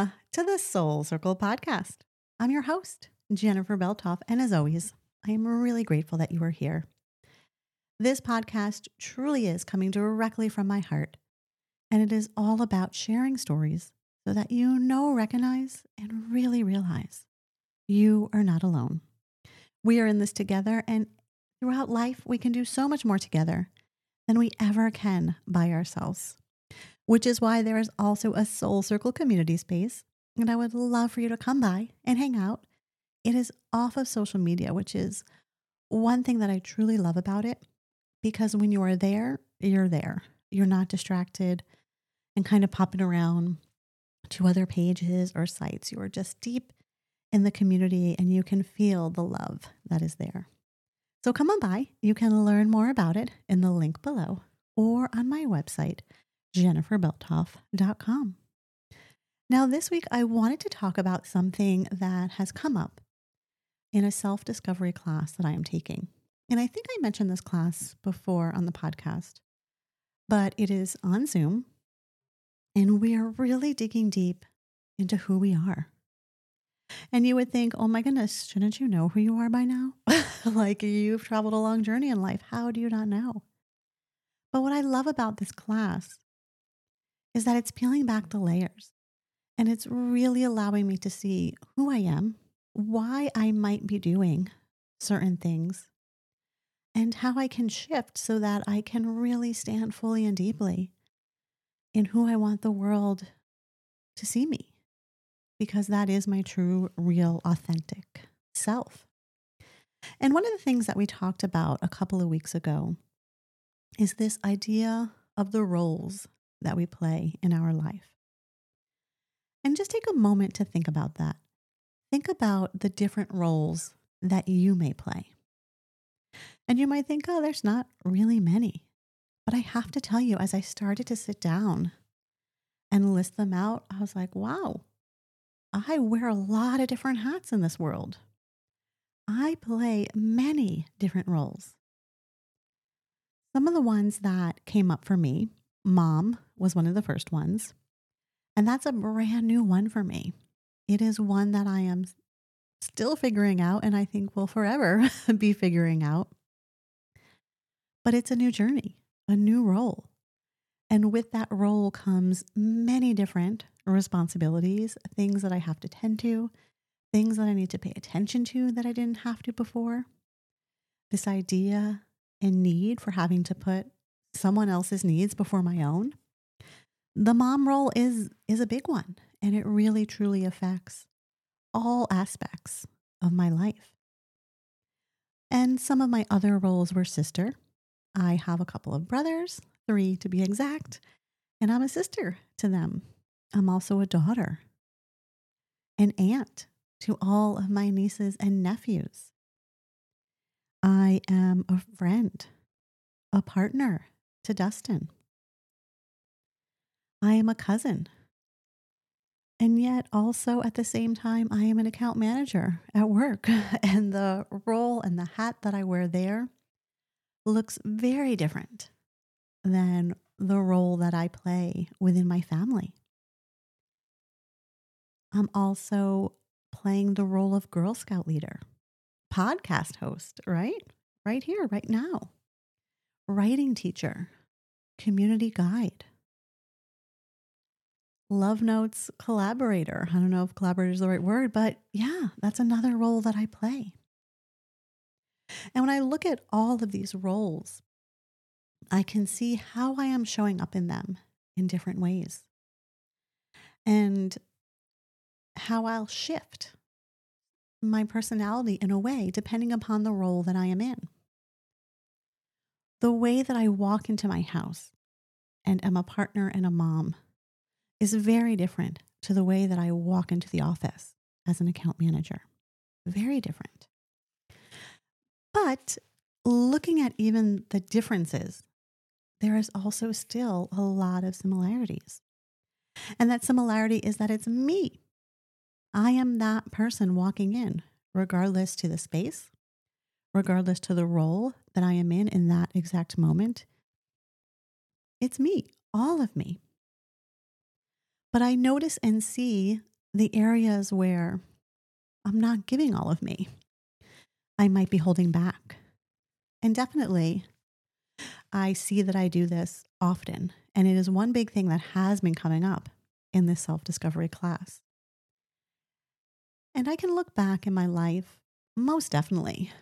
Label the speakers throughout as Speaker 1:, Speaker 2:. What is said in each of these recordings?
Speaker 1: Welcome to the Soul Circle podcast. I'm your host, Jennifer Belthoff, and as always, I am really grateful that you are here. This podcast truly is coming directly from my heart, and it is all about sharing stories so that you know, recognize, and really realize you are not alone. We are in this together, and throughout life, we can do so much more together than we ever can by ourselves which is why there is also a Soul Circle community space. And I would love for you to come by and hang out. It is off of social media, which is one thing that I truly love about it because when you are there, you're there. You're not distracted and kind of popping around to other pages or sites. You are just deep in the community and you can feel the love that is there. So come on by. You can learn more about it in the link below or on my website, jenniferbelthoff.com. Now, this week I wanted to talk about something that has come up in a self discovery class that I am taking. And I think I mentioned this class before on the podcast, but it is on Zoom. And we are really digging deep into who we are. And you would think, oh my goodness, shouldn't you know who you are by now? like you've traveled a long journey in life. How do you not know? But what I love about this class is that it's peeling back the layers and it's really allowing me to see who I am, why I might be doing certain things, and how I can shift so that I can really stand fully and deeply in who I want the world to see me, because that is my true, real, authentic self. And one of the things that we talked about a couple of weeks ago is this idea of the roles that we play in our life. And just take a moment to think about that. Think about the different roles that you may play. And you might think, oh, there's not really many. But I have to tell you, as I started to sit down and list them out, I was like, wow, I wear a lot of different hats in this world. I play many different roles. Some of the ones that came up for me mom was one of the first ones. And that's a brand new one for me. It is one that I am still figuring out and I think will forever be figuring out. But it's a new journey, a new role. And with that role comes many different responsibilities, things that I have to tend to, things that I need to pay attention to that I didn't have to before. This idea and need for having to put someone else's needs before my own the mom role is is a big one and it really truly affects all aspects of my life. And some of my other roles were sister. I have a couple of brothers, 3 to be exact, and I'm a sister to them. I'm also a daughter, an aunt to all of my nieces and nephews. I am a friend, a partner to Dustin. I am a cousin. And yet, also at the same time, I am an account manager at work. And the role and the hat that I wear there looks very different than the role that I play within my family. I'm also playing the role of Girl Scout leader, podcast host, right? Right here, right now, writing teacher, community guide Love Notes collaborator. I don't know if collaborator is the right word, but yeah, that's another role that I play. And when I look at all of these roles, I can see how I am showing up in them in different ways and how I'll shift my personality in a way depending upon the role that I am in. The way that I walk into my house and am a partner and a mom is very different to the way that I walk into the office as an account manager. Very different. But looking at even the differences, there is also still a lot of similarities. And that similarity is that it's me. I am that person walking in, regardless to the space, regardless to the role that I am in in that exact moment. It's me, all of me. But I notice and see the areas where I'm not giving all of me. I might be holding back. And definitely, I see that I do this often. And it is one big thing that has been coming up in this self discovery class. And I can look back in my life, most definitely,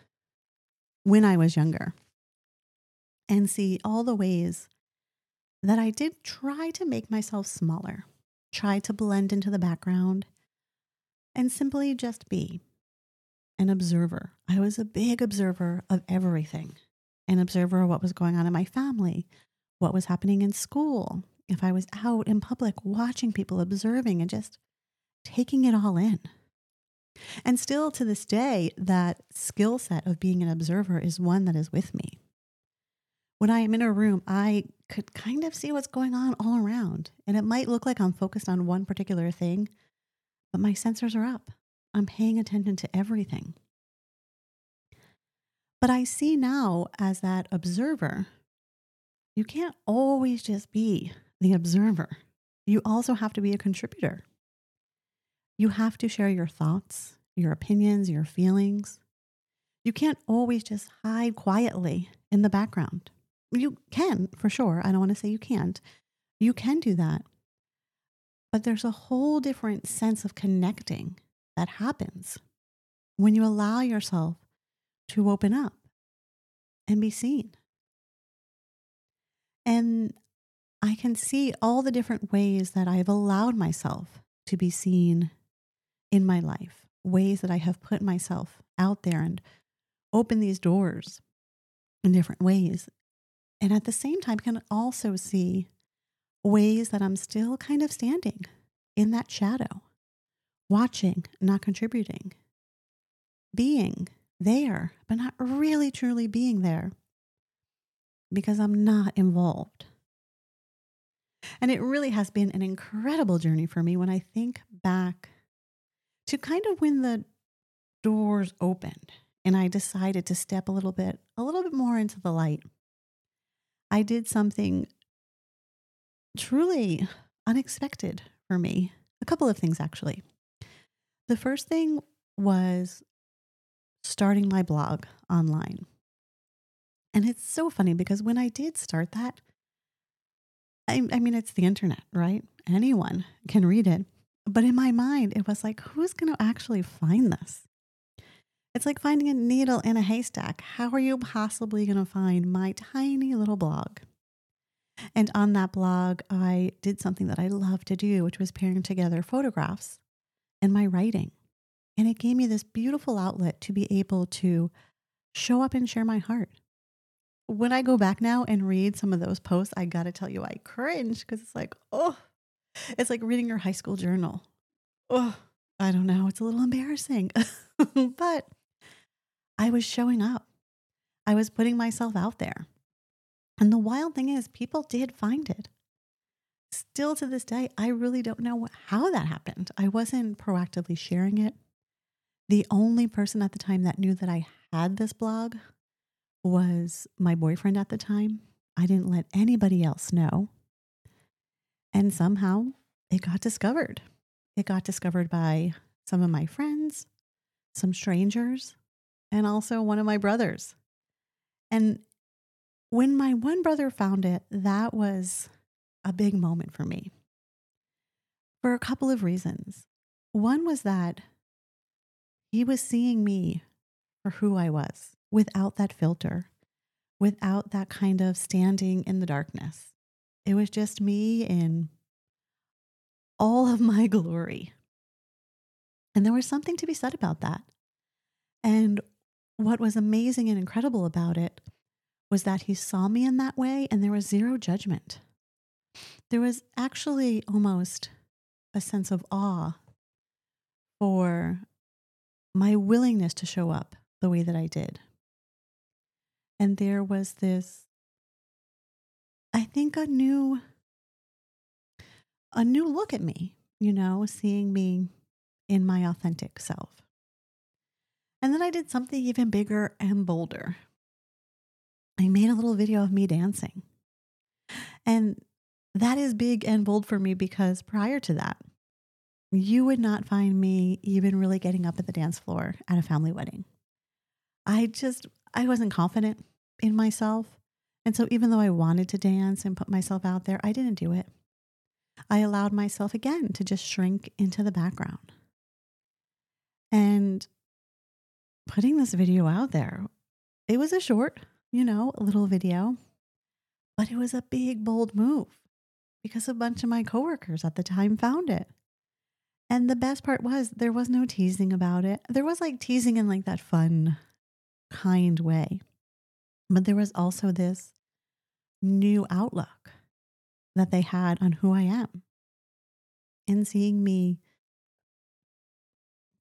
Speaker 1: when I was younger, and see all the ways that I did try to make myself smaller, try to blend into the background, and simply just be an observer. I was a big observer of everything, an observer of what was going on in my family, what was happening in school, if I was out in public watching people, observing and just taking it all in. And still to this day, that skill set of being an observer is one that is with me. When I am in a room, I could kind of see what's going on all around. And it might look like I'm focused on one particular thing, but my sensors are up. I'm paying attention to everything. But I see now as that observer, you can't always just be the observer. You also have to be a contributor. You have to share your thoughts, your opinions, your feelings. You can't always just hide quietly in the background. You can, for sure. I don't want to say you can't. You can do that. But there's a whole different sense of connecting that happens when you allow yourself to open up and be seen. And I can see all the different ways that I've allowed myself to be seen in my life, ways that I have put myself out there and opened these doors in different ways. And at the same time, can also see ways that I'm still kind of standing in that shadow, watching, not contributing, being there, but not really truly being there because I'm not involved. And it really has been an incredible journey for me when I think back to kind of when the doors opened and I decided to step a little bit, a little bit more into the light. I did something truly unexpected for me. A couple of things, actually. The first thing was starting my blog online. And it's so funny because when I did start that, I, I mean, it's the internet, right? Anyone can read it. But in my mind, it was like, who's going to actually find this? It's like finding a needle in a haystack. How are you possibly going to find my tiny little blog? And on that blog, I did something that I love to do, which was pairing together photographs and my writing. And it gave me this beautiful outlet to be able to show up and share my heart when I go back now and read some of those posts, I got to tell you, I cringe because it's like, oh, it's like reading your high school journal. Oh, I don't know. It's a little embarrassing, but I was showing up. I was putting myself out there. And the wild thing is, people did find it. Still to this day, I really don't know how that happened. I wasn't proactively sharing it. The only person at the time that knew that I had this blog was my boyfriend at the time. I didn't let anybody else know. And somehow it got discovered. It got discovered by some of my friends, some strangers, and also one of my brothers. And when my one brother found it, that was a big moment for me for a couple of reasons. One was that he was seeing me for who I was without that filter, without that kind of standing in the darkness. It was just me in all of my glory. And there was something to be said about that. And what was amazing and incredible about it was that he saw me in that way and there was zero judgment. There was actually almost a sense of awe for my willingness to show up the way that I did. And there was this, I think, a new, a new look at me, you know, seeing me in my authentic self. And then I did something even bigger and bolder. I made a little video of me dancing. And that is big and bold for me because prior to that, you would not find me even really getting up at the dance floor at a family wedding. I just, I wasn't confident in myself. And so even though I wanted to dance and put myself out there, I didn't do it. I allowed myself again to just shrink into the background. And putting this video out there, it was a short, you know, a little video, but it was a big, bold move because a bunch of my coworkers at the time found it. And the best part was there was no teasing about it. There was like teasing in like that fun, kind way. But there was also this new outlook that they had on who I am. In seeing me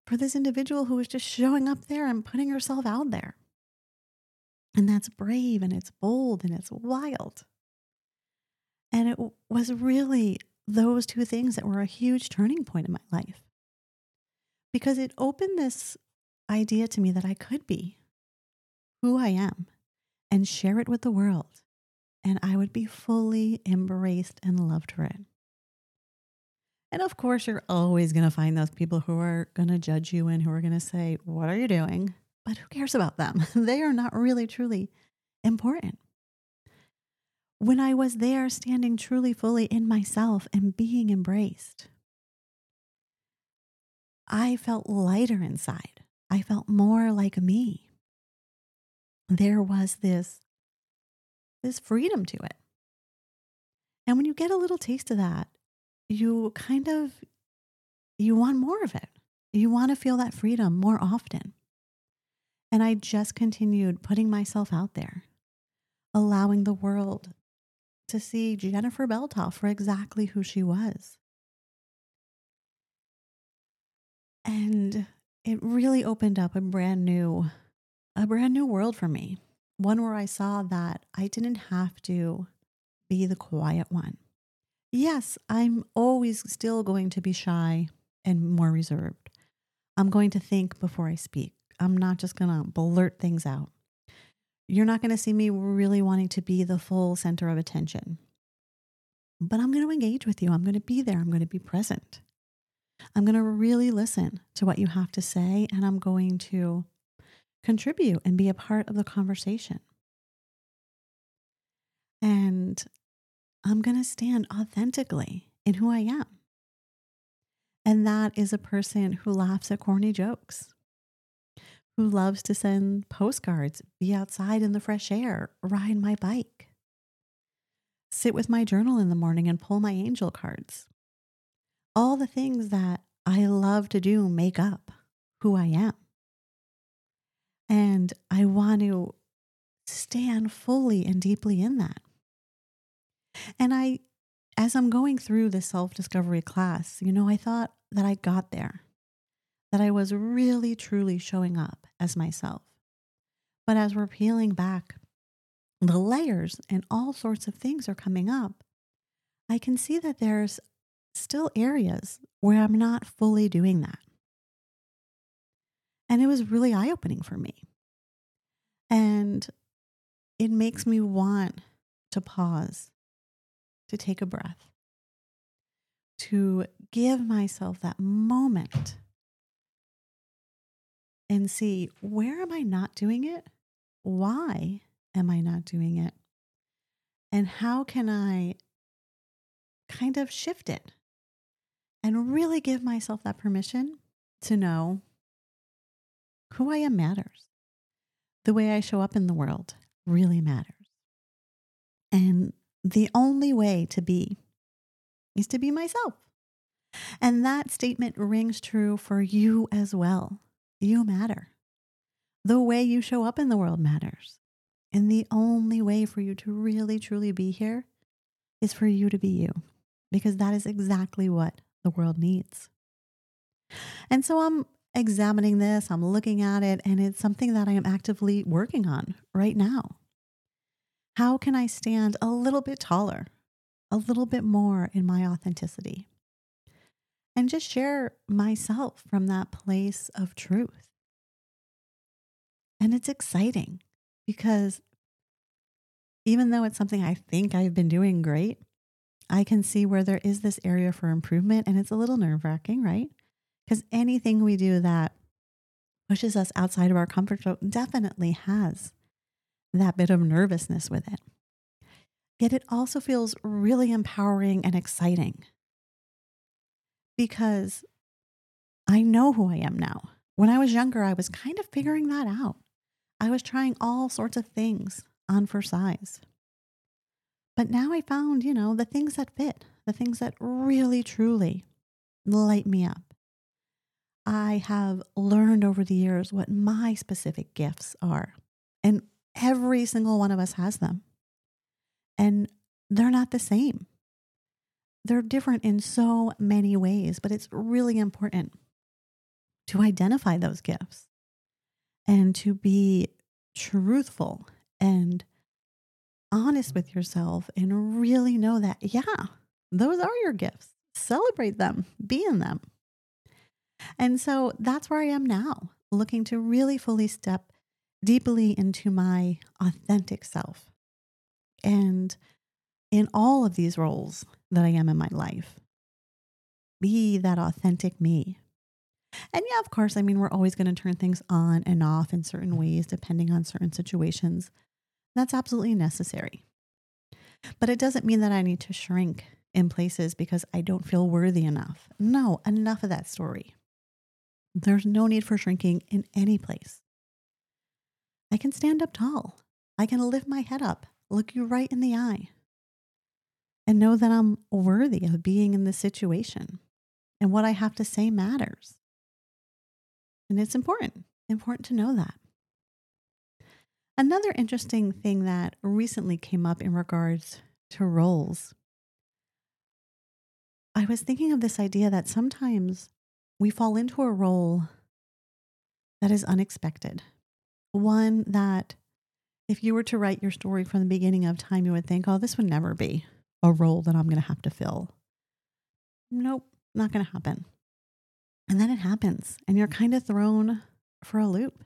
Speaker 1: for this individual who was just showing up there and putting herself out there. And that's brave and it's bold and it's wild. And it was really those two things that were a huge turning point in my life because it opened this idea to me that I could be who I am and share it with the world, and I would be fully embraced and loved for it. And of course, you're always going to find those people who are going to judge you and who are going to say, What are you doing? But who cares about them? they are not really, truly important when I was there standing truly fully in myself and being embraced. I felt lighter inside. I felt more like me. There was this, this freedom to it. And when you get a little taste of that, you kind of you want more of it. You want to feel that freedom more often. And I just continued putting myself out there, allowing the world to see Jennifer Belthoff for exactly who she was. And it really opened up a brand new a brand new world for me. One where I saw that I didn't have to be the quiet one. Yes, I'm always still going to be shy and more reserved. I'm going to think before I speak. I'm not just going to blurt things out you're not going to see me really wanting to be the full center of attention. But I'm going to engage with you. I'm going to be there. I'm going to be present. I'm going to really listen to what you have to say, and I'm going to contribute and be a part of the conversation. And I'm going to stand authentically in who I am. And that is a person who laughs at corny jokes who loves to send postcards, be outside in the fresh air, ride my bike, sit with my journal in the morning and pull my angel cards. All the things that I love to do make up who I am. And I want to stand fully and deeply in that. And I, as I'm going through this self discovery class, you know, I thought that I got there that I was really truly showing up as myself. But as we're peeling back the layers and all sorts of things are coming up, I can see that there's still areas where I'm not fully doing that. And it was really eye opening for me. And it makes me want to pause, to take a breath, to give myself that moment and see where am I not doing it? Why am I not doing it? And how can I kind of shift it and really give myself that permission to know who I am matters. The way I show up in the world really matters. And the only way to be is to be myself. And that statement rings true for you as well. You matter. The way you show up in the world matters. And the only way for you to really, truly be here is for you to be you, because that is exactly what the world needs. And so I'm examining this, I'm looking at it, and it's something that I am actively working on right now. How can I stand a little bit taller, a little bit more in my authenticity? and just share myself from that place of truth. And it's exciting because even though it's something I think I've been doing great, I can see where there is this area for improvement, and it's a little nerve wracking, right? Because anything we do that pushes us outside of our comfort zone definitely has that bit of nervousness with it. Yet it also feels really empowering and exciting because I know who I am now. When I was younger, I was kind of figuring that out. I was trying all sorts of things on for size. But now I found, you know, the things that fit, the things that really, truly light me up. I have learned over the years what my specific gifts are. And every single one of us has them. And they're not the same. They're different in so many ways, but it's really important to identify those gifts and to be truthful and honest with yourself and really know that, yeah, those are your gifts. Celebrate them, be in them. And so that's where I am now, looking to really fully step deeply into my authentic self. And in all of these roles that I am in my life, be that authentic me. And yeah, of course, I mean, we're always going to turn things on and off in certain ways, depending on certain situations. That's absolutely necessary. But it doesn't mean that I need to shrink in places because I don't feel worthy enough. No, enough of that story. There's no need for shrinking in any place. I can stand up tall. I can lift my head up, look you right in the eye, and know that I'm worthy of being in this situation. And what I have to say matters. And it's important, important to know that. Another interesting thing that recently came up in regards to roles, I was thinking of this idea that sometimes we fall into a role that is unexpected. One that, if you were to write your story from the beginning of time, you would think, oh, this would never be a role that I'm going to have to fill. Nope, not going to happen. And then it happens, and you're kind of thrown for a loop.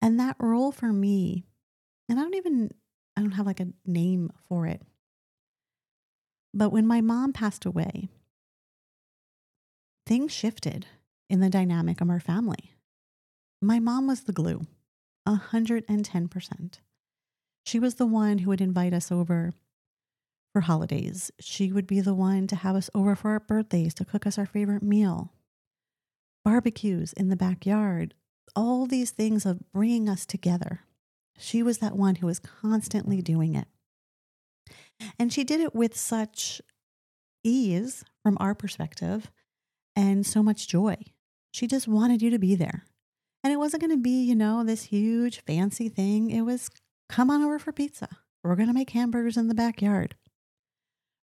Speaker 1: And that role for me, and I don't even, I don't have like a name for it. But when my mom passed away, things shifted in the dynamic of our family. My mom was the glue, 110%. She was the one who would invite us over for holidays. She would be the one to have us over for our birthdays to cook us our favorite meal. Barbecues in the backyard, all these things of bringing us together. She was that one who was constantly doing it. And she did it with such ease from our perspective and so much joy. She just wanted you to be there. And it wasn't going to be, you know, this huge fancy thing. It was come on over for pizza. We're going to make hamburgers in the backyard.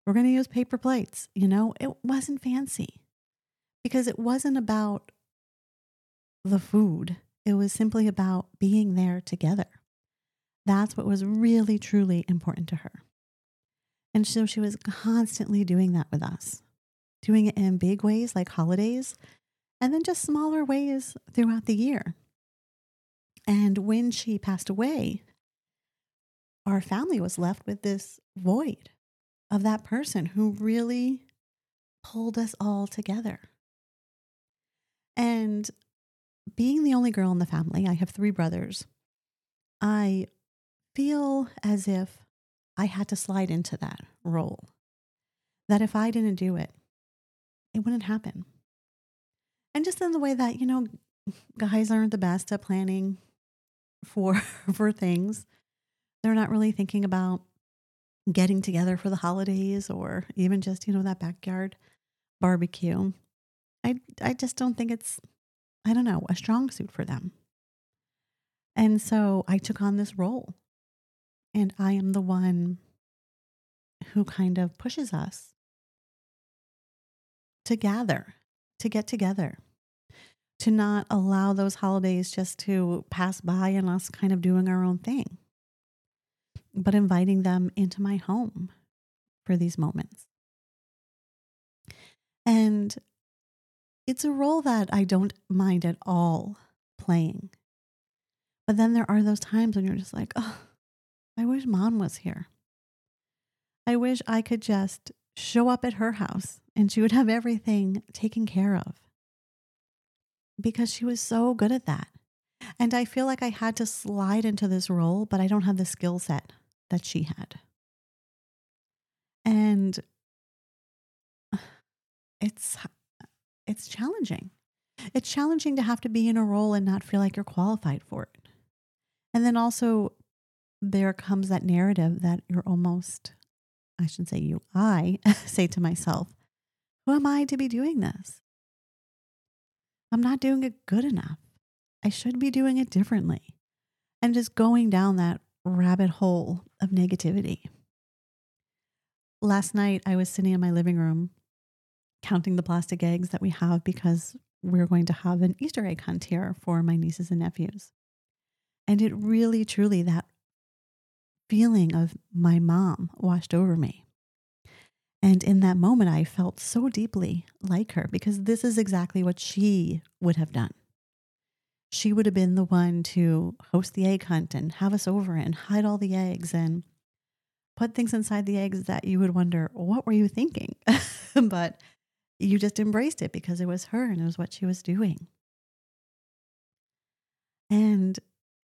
Speaker 1: We're going to use paper plates. You know, it wasn't fancy because it wasn't about the food. It was simply about being there together. That's what was really, truly important to her. And so she was constantly doing that with us doing it in big ways like holidays, and then just smaller ways throughout the year. And when she passed away, our family was left with this void of that person who really pulled us all together. And being the only girl in the family, I have three brothers. I feel as if I had to slide into that role. That if I didn't do it, it wouldn't happen. And just in the way that, you know, guys aren't the best at planning for for things. They're not really thinking about getting together for the holidays or even just, you know, that backyard barbecue. I I just don't think it's I don't know, a strong suit for them. And so I took on this role. And I am the one who kind of pushes us to gather, to get together, to not allow those holidays just to pass by and us kind of doing our own thing, but inviting them into my home for these moments. And it's a role that I don't mind at all playing. But then there are those times when you're just like, oh, I wish mom was here. I wish I could just show up at her house and she would have everything taken care of because she was so good at that. And I feel like I had to slide into this role, but I don't have the skill set that she had. And it's it's challenging. It's challenging to have to be in a role and not feel like you're qualified for it. And then also there comes that narrative that you're almost I should say you, I say to myself, who am I to be doing this? I'm not doing it good enough. I should be doing it differently. And just going down that rabbit hole of negativity. Last night, I was sitting in my living room counting the plastic eggs that we have because we're going to have an Easter egg hunt here for my nieces and nephews. And it really, truly, that feeling of my mom washed over me. And in that moment, I felt so deeply like her because this is exactly what she would have done. She would have been the one to host the egg hunt and have us over and hide all the eggs and put things inside the eggs that you would wonder, what were you thinking? but you just embraced it because it was her and it was what she was doing. And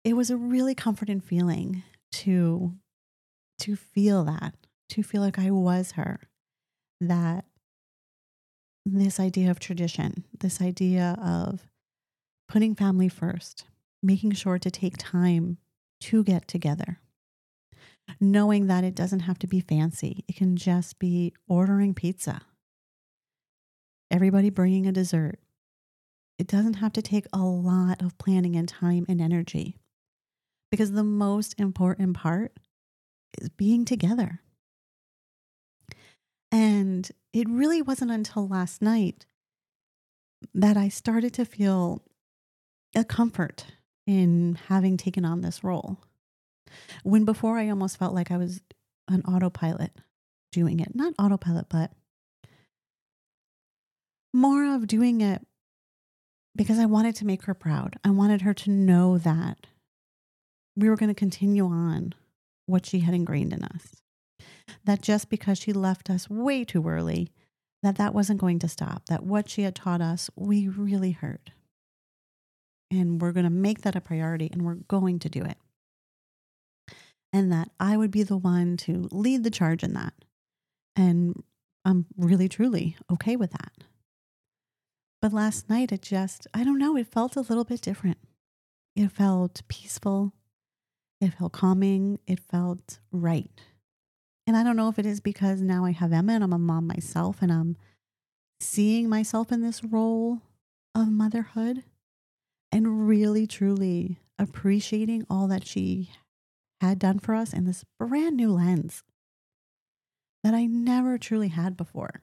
Speaker 1: it was a really comforting feeling to to feel that, to feel like I was her, that this idea of tradition, this idea of putting family first, making sure to take time to get together, knowing that it doesn't have to be fancy. It can just be ordering pizza, everybody bringing a dessert. It doesn't have to take a lot of planning and time and energy because the most important part is being together. And it really wasn't until last night that I started to feel a comfort in having taken on this role. When before I almost felt like I was an autopilot doing it. Not autopilot, but more of doing it because I wanted to make her proud. I wanted her to know that we were going to continue on what she had ingrained in us. That just because she left us way too early, that that wasn't going to stop. That what she had taught us, we really heard. And we're going to make that a priority and we're going to do it. And that I would be the one to lead the charge in that. And I'm really, truly okay with that. But last night, it just, I don't know, it felt a little bit different. It felt peaceful. It felt calming. It felt right. And I don't know if it is because now I have Emma and I'm a mom myself and I'm seeing myself in this role of motherhood and really truly appreciating all that she had done for us in this brand new lens that I never truly had before.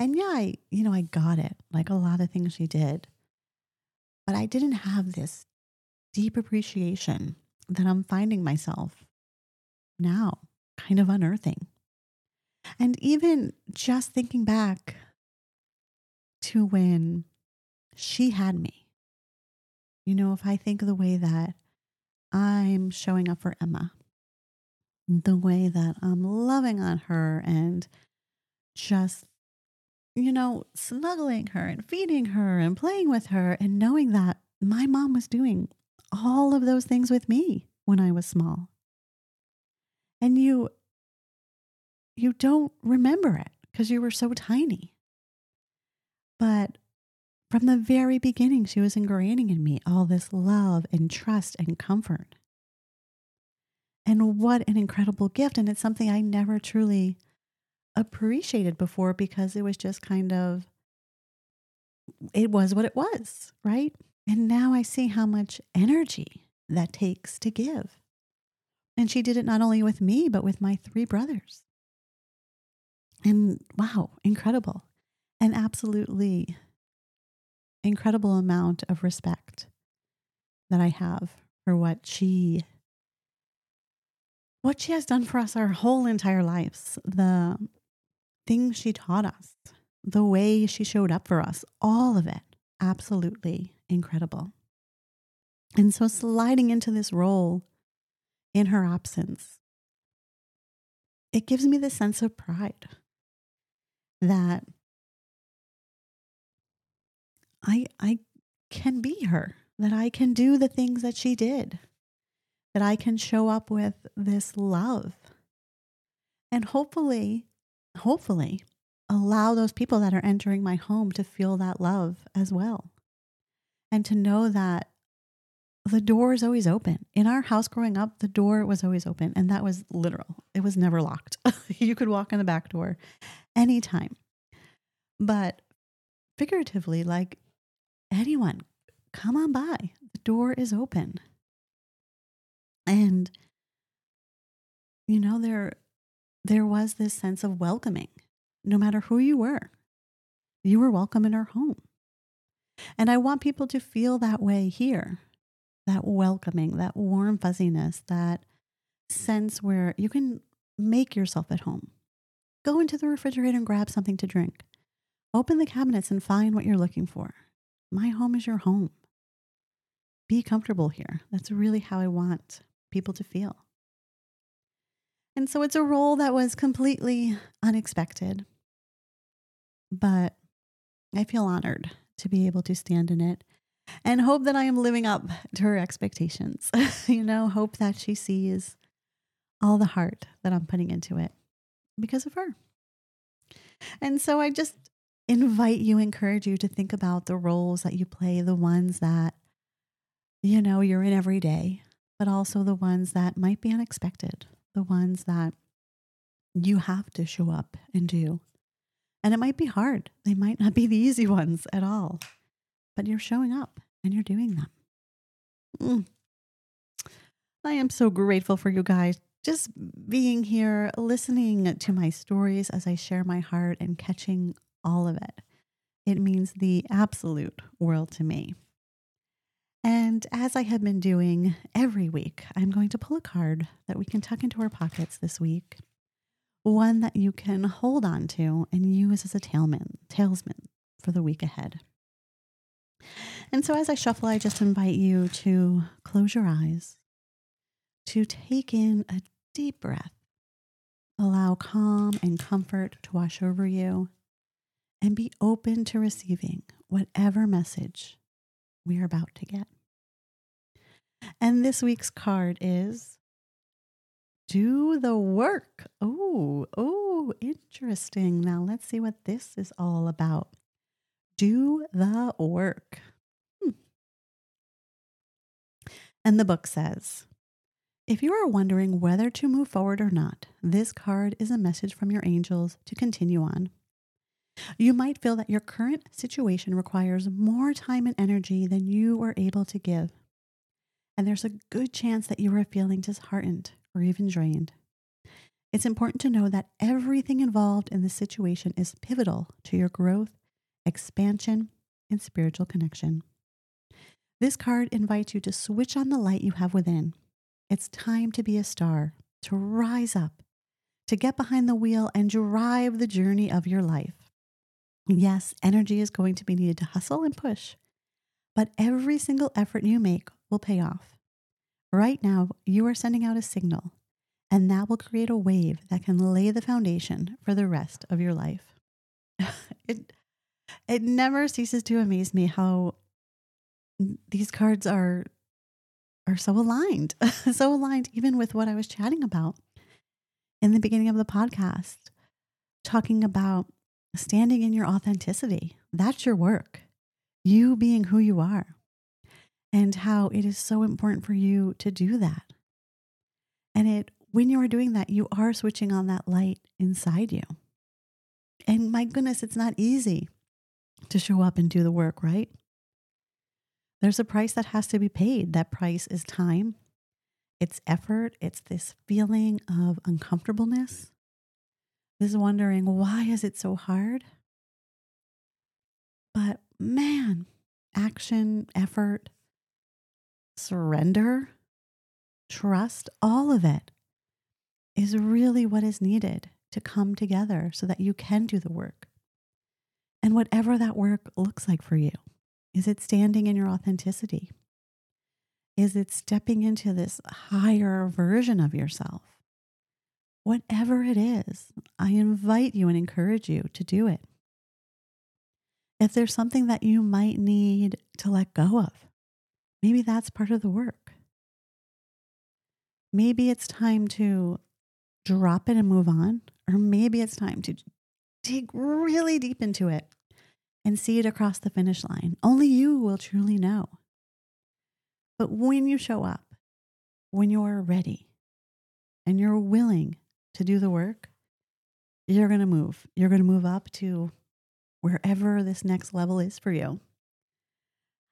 Speaker 1: And yeah, I, you know, I got it, like a lot of things she did. But I didn't have this deep appreciation that I'm finding myself now kind of unearthing. And even just thinking back to when she had me, you know, if I think of the way that I'm showing up for Emma, the way that I'm loving on her and just, you know, snuggling her and feeding her and playing with her and knowing that my mom was doing all of those things with me when I was small. And you you don't remember it because you were so tiny. But from the very beginning, she was ingraining in me all this love and trust and comfort. And what an incredible gift. And it's something I never truly appreciated before because it was just kind of, it was what it was, right? And now I see how much energy that takes to give. And she did it not only with me, but with my three brothers. And wow, incredible. An absolutely incredible amount of respect that I have for what she what she has done for us our whole entire lives. The things she taught us, the way she showed up for us, all of it absolutely incredible. And so sliding into this role in her absence it gives me the sense of pride that I I can be her, that I can do the things that she did, that I can show up with this love. And hopefully, hopefully, allow those people that are entering my home to feel that love as well. And to know that the door is always open. In our house growing up, the door was always open, and that was literal. It was never locked. you could walk in the back door anytime. But figuratively, like anyone, come on by. The door is open. And you know there there was this sense of welcoming no matter who you were. You were welcome in our home. And I want people to feel that way here that welcoming, that warm fuzziness, that sense where you can make yourself at home. Go into the refrigerator and grab something to drink. Open the cabinets and find what you're looking for. My home is your home. Be comfortable here. That's really how I want people to feel. And so it's a role that was completely unexpected, but I feel honored to be able to stand in it and hope that I am living up to her expectations. you know, hope that she sees all the heart that I'm putting into it because of her. And so I just invite you, encourage you to think about the roles that you play, the ones that, you know, you're in every day, but also the ones that might be unexpected, the ones that you have to show up and do. And it might be hard. They might not be the easy ones at all but you're showing up and you're doing them. Mm. I am so grateful for you guys just being here, listening to my stories as I share my heart and catching all of it. It means the absolute world to me. And as I have been doing every week, I'm going to pull a card that we can tuck into our pockets this week. One that you can hold on to and use as a tailman, talesman for the week ahead. And so, as I shuffle, I just invite you to close your eyes, to take in a deep breath, allow calm and comfort to wash over you, and be open to receiving whatever message we are about to get. And this week's card is do the work. Oh, oh, interesting. Now let's see what this is all about. Do the work. Hmm. And the book says If you are wondering whether to move forward or not, this card is a message from your angels to continue on. You might feel that your current situation requires more time and energy than you are able to give. And there's a good chance that you are feeling disheartened or even drained. It's important to know that everything involved in this situation is pivotal to your growth expansion, and spiritual connection. This card invites you to switch on the light you have within. It's time to be a star, to rise up, to get behind the wheel and drive the journey of your life. Yes, energy is going to be needed to hustle and push, but every single effort you make will pay off. Right now, you are sending out a signal, and that will create a wave that can lay the foundation for the rest of your life. it, it never ceases to amaze me how these cards are are so aligned, so aligned even with what I was chatting about in the beginning of the podcast, talking about standing in your authenticity. That's your work. You being who you are. And how it is so important for you to do that. And it when you are doing that, you are switching on that light inside you. And my goodness, it's not easy to show up and do the work, right? There's a price that has to be paid. That price is time, it's effort, it's this feeling of uncomfortableness, this wondering, why is it so hard? But man, action, effort, surrender, trust, all of it is really what is needed to come together so that you can do the work. And whatever that work looks like for you, is it standing in your authenticity? Is it stepping into this higher version of yourself? whatever it is, I invite you and encourage you to do it. If there's something that you might need to let go of, maybe that's part of the work. Maybe it's time to drop it and move on, or maybe it's time to dig really deep into it and see it across the finish line. Only you will truly know. But when you show up, when you're ready and you're willing to do the work, you're going to move. You're going to move up to wherever this next level is for you.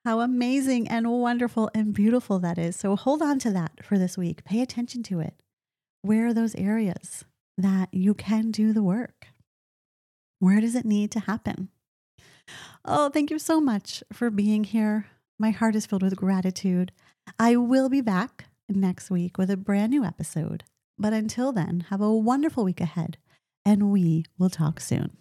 Speaker 1: How amazing and wonderful and beautiful that is. So hold on to that for this week. Pay attention to it. Where are those areas that you can do the work? Where does it need to happen? Oh, thank you so much for being here. My heart is filled with gratitude. I will be back next week with a brand new episode. But until then, have a wonderful week ahead, and we will talk soon.